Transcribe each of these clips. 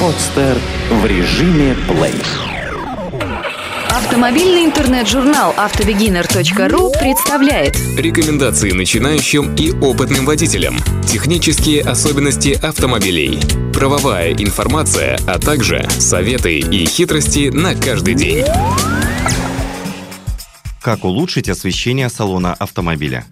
Подстер в режиме плей. Автомобильный интернет-журнал автобегинер.ру представляет Рекомендации начинающим и опытным водителям. Технические особенности автомобилей. Правовая информация, а также советы и хитрости на каждый день. Как улучшить освещение салона автомобиля?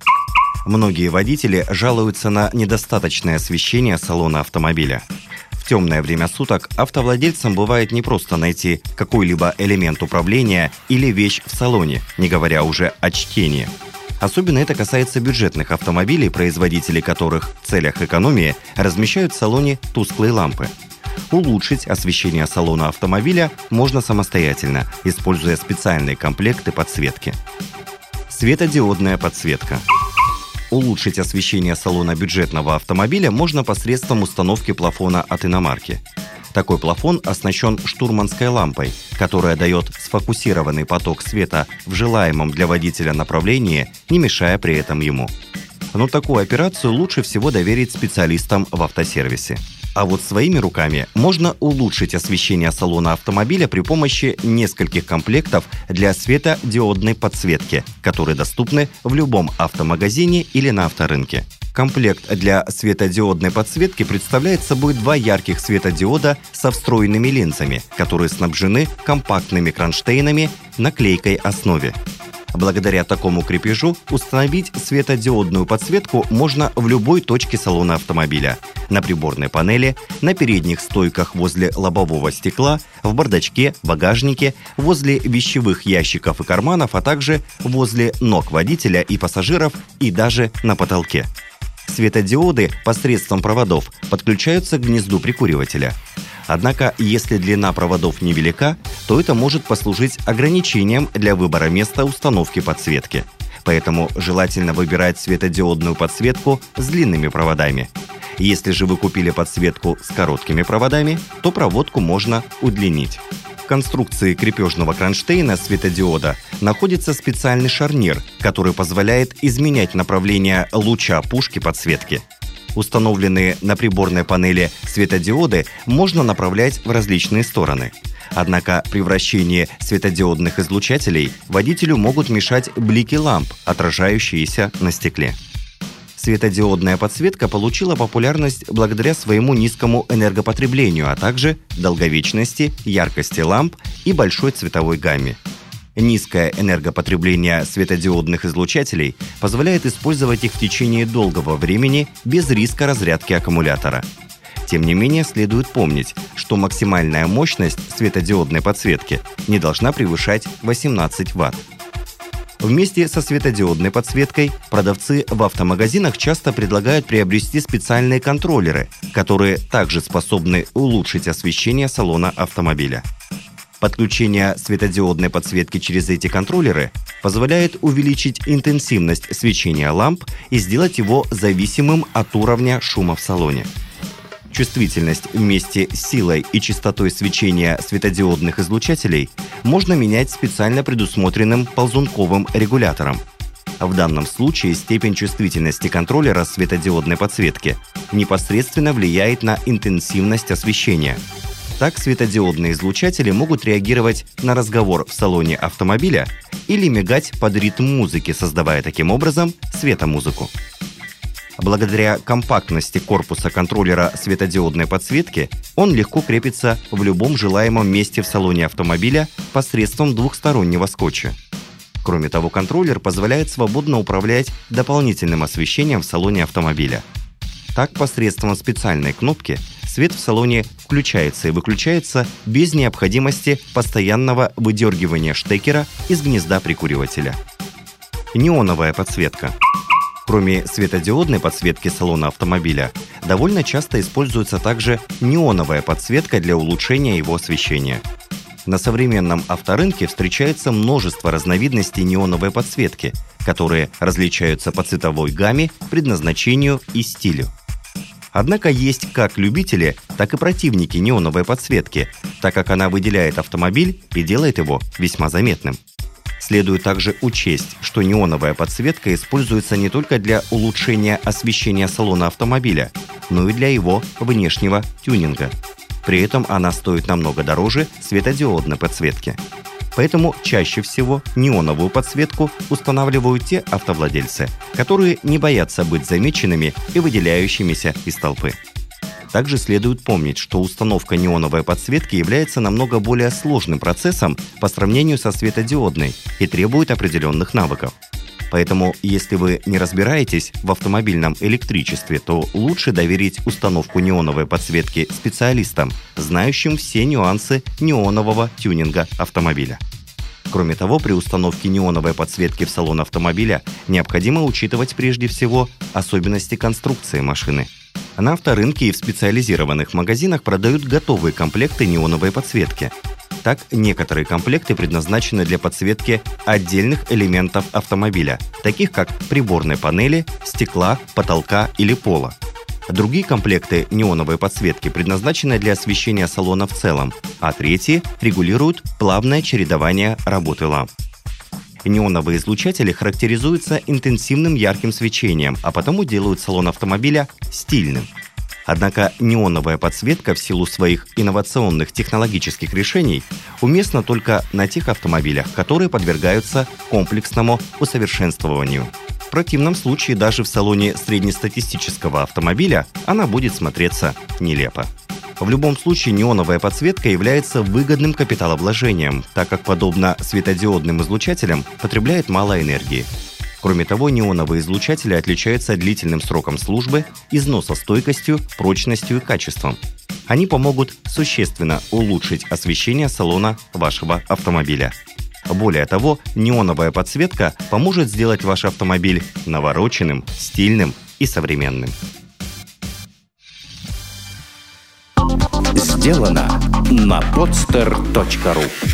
Многие водители жалуются на недостаточное освещение салона автомобиля. В темное время суток автовладельцам бывает непросто найти какой-либо элемент управления или вещь в салоне, не говоря уже о чтении. Особенно это касается бюджетных автомобилей, производители которых в целях экономии размещают в салоне тусклые лампы. Улучшить освещение салона автомобиля можно самостоятельно, используя специальные комплекты подсветки. Светодиодная подсветка – Улучшить освещение салона бюджетного автомобиля можно посредством установки плафона от иномарки. Такой плафон оснащен штурманской лампой, которая дает сфокусированный поток света в желаемом для водителя направлении, не мешая при этом ему. Но такую операцию лучше всего доверить специалистам в автосервисе. А вот своими руками можно улучшить освещение салона автомобиля при помощи нескольких комплектов для светодиодной подсветки, которые доступны в любом автомагазине или на авторынке. Комплект для светодиодной подсветки представляет собой два ярких светодиода со встроенными линзами, которые снабжены компактными кронштейнами на клейкой основе. Благодаря такому крепежу установить светодиодную подсветку можно в любой точке салона автомобиля. На приборной панели, на передних стойках возле лобового стекла, в бардачке, багажнике, возле вещевых ящиков и карманов, а также возле ног водителя и пассажиров и даже на потолке. Светодиоды посредством проводов подключаются к гнезду прикуривателя. Однако, если длина проводов невелика, то это может послужить ограничением для выбора места установки подсветки. Поэтому желательно выбирать светодиодную подсветку с длинными проводами. Если же вы купили подсветку с короткими проводами, то проводку можно удлинить. В конструкции крепежного кронштейна светодиода находится специальный шарнир, который позволяет изменять направление луча пушки подсветки. Установленные на приборной панели светодиоды можно направлять в различные стороны. Однако при вращении светодиодных излучателей водителю могут мешать блики ламп, отражающиеся на стекле. Светодиодная подсветка получила популярность благодаря своему низкому энергопотреблению, а также долговечности, яркости ламп и большой цветовой гамме – Низкое энергопотребление светодиодных излучателей позволяет использовать их в течение долгого времени без риска разрядки аккумулятора. Тем не менее, следует помнить, что максимальная мощность светодиодной подсветки не должна превышать 18 Вт. Вместе со светодиодной подсветкой продавцы в автомагазинах часто предлагают приобрести специальные контроллеры, которые также способны улучшить освещение салона автомобиля. Подключение светодиодной подсветки через эти контроллеры позволяет увеличить интенсивность свечения ламп и сделать его зависимым от уровня шума в салоне. Чувствительность вместе с силой и частотой свечения светодиодных излучателей можно менять специально предусмотренным ползунковым регулятором. В данном случае степень чувствительности контроллера светодиодной подсветки непосредственно влияет на интенсивность освещения – так светодиодные излучатели могут реагировать на разговор в салоне автомобиля или мигать под ритм музыки, создавая таким образом светомузыку. Благодаря компактности корпуса контроллера светодиодной подсветки он легко крепится в любом желаемом месте в салоне автомобиля посредством двухстороннего скотча. Кроме того, контроллер позволяет свободно управлять дополнительным освещением в салоне автомобиля. Так, посредством специальной кнопки свет в салоне включается и выключается без необходимости постоянного выдергивания штекера из гнезда прикуривателя. Неоновая подсветка. Кроме светодиодной подсветки салона автомобиля, довольно часто используется также неоновая подсветка для улучшения его освещения. На современном авторынке встречается множество разновидностей неоновой подсветки, которые различаются по цветовой гамме, предназначению и стилю. Однако есть как любители, так и противники неоновой подсветки, так как она выделяет автомобиль и делает его весьма заметным. Следует также учесть, что неоновая подсветка используется не только для улучшения освещения салона автомобиля, но и для его внешнего тюнинга. При этом она стоит намного дороже светодиодной подсветки. Поэтому чаще всего неоновую подсветку устанавливают те автовладельцы, которые не боятся быть замеченными и выделяющимися из толпы. Также следует помнить, что установка неоновой подсветки является намного более сложным процессом по сравнению со светодиодной и требует определенных навыков. Поэтому, если вы не разбираетесь в автомобильном электричестве, то лучше доверить установку неоновой подсветки специалистам, знающим все нюансы неонового тюнинга автомобиля. Кроме того, при установке неоновой подсветки в салон автомобиля необходимо учитывать прежде всего особенности конструкции машины – на авторынке и в специализированных магазинах продают готовые комплекты неоновой подсветки. Так, некоторые комплекты предназначены для подсветки отдельных элементов автомобиля, таких как приборной панели, стекла, потолка или пола. Другие комплекты неоновой подсветки предназначены для освещения салона в целом, а третьи регулируют плавное чередование работы ламп. Неоновые излучатели характеризуются интенсивным ярким свечением, а потому делают салон автомобиля стильным. Однако неоновая подсветка в силу своих инновационных технологических решений уместна только на тех автомобилях, которые подвергаются комплексному усовершенствованию. В противном случае даже в салоне среднестатистического автомобиля она будет смотреться нелепо. В любом случае неоновая подсветка является выгодным капиталовложением, так как подобно светодиодным излучателям потребляет мало энергии. Кроме того, неоновые излучатели отличаются длительным сроком службы, износостойкостью, прочностью и качеством. Они помогут существенно улучшить освещение салона вашего автомобиля. Более того, неоновая подсветка поможет сделать ваш автомобиль навороченным, стильным и современным. Сделано на podster.ru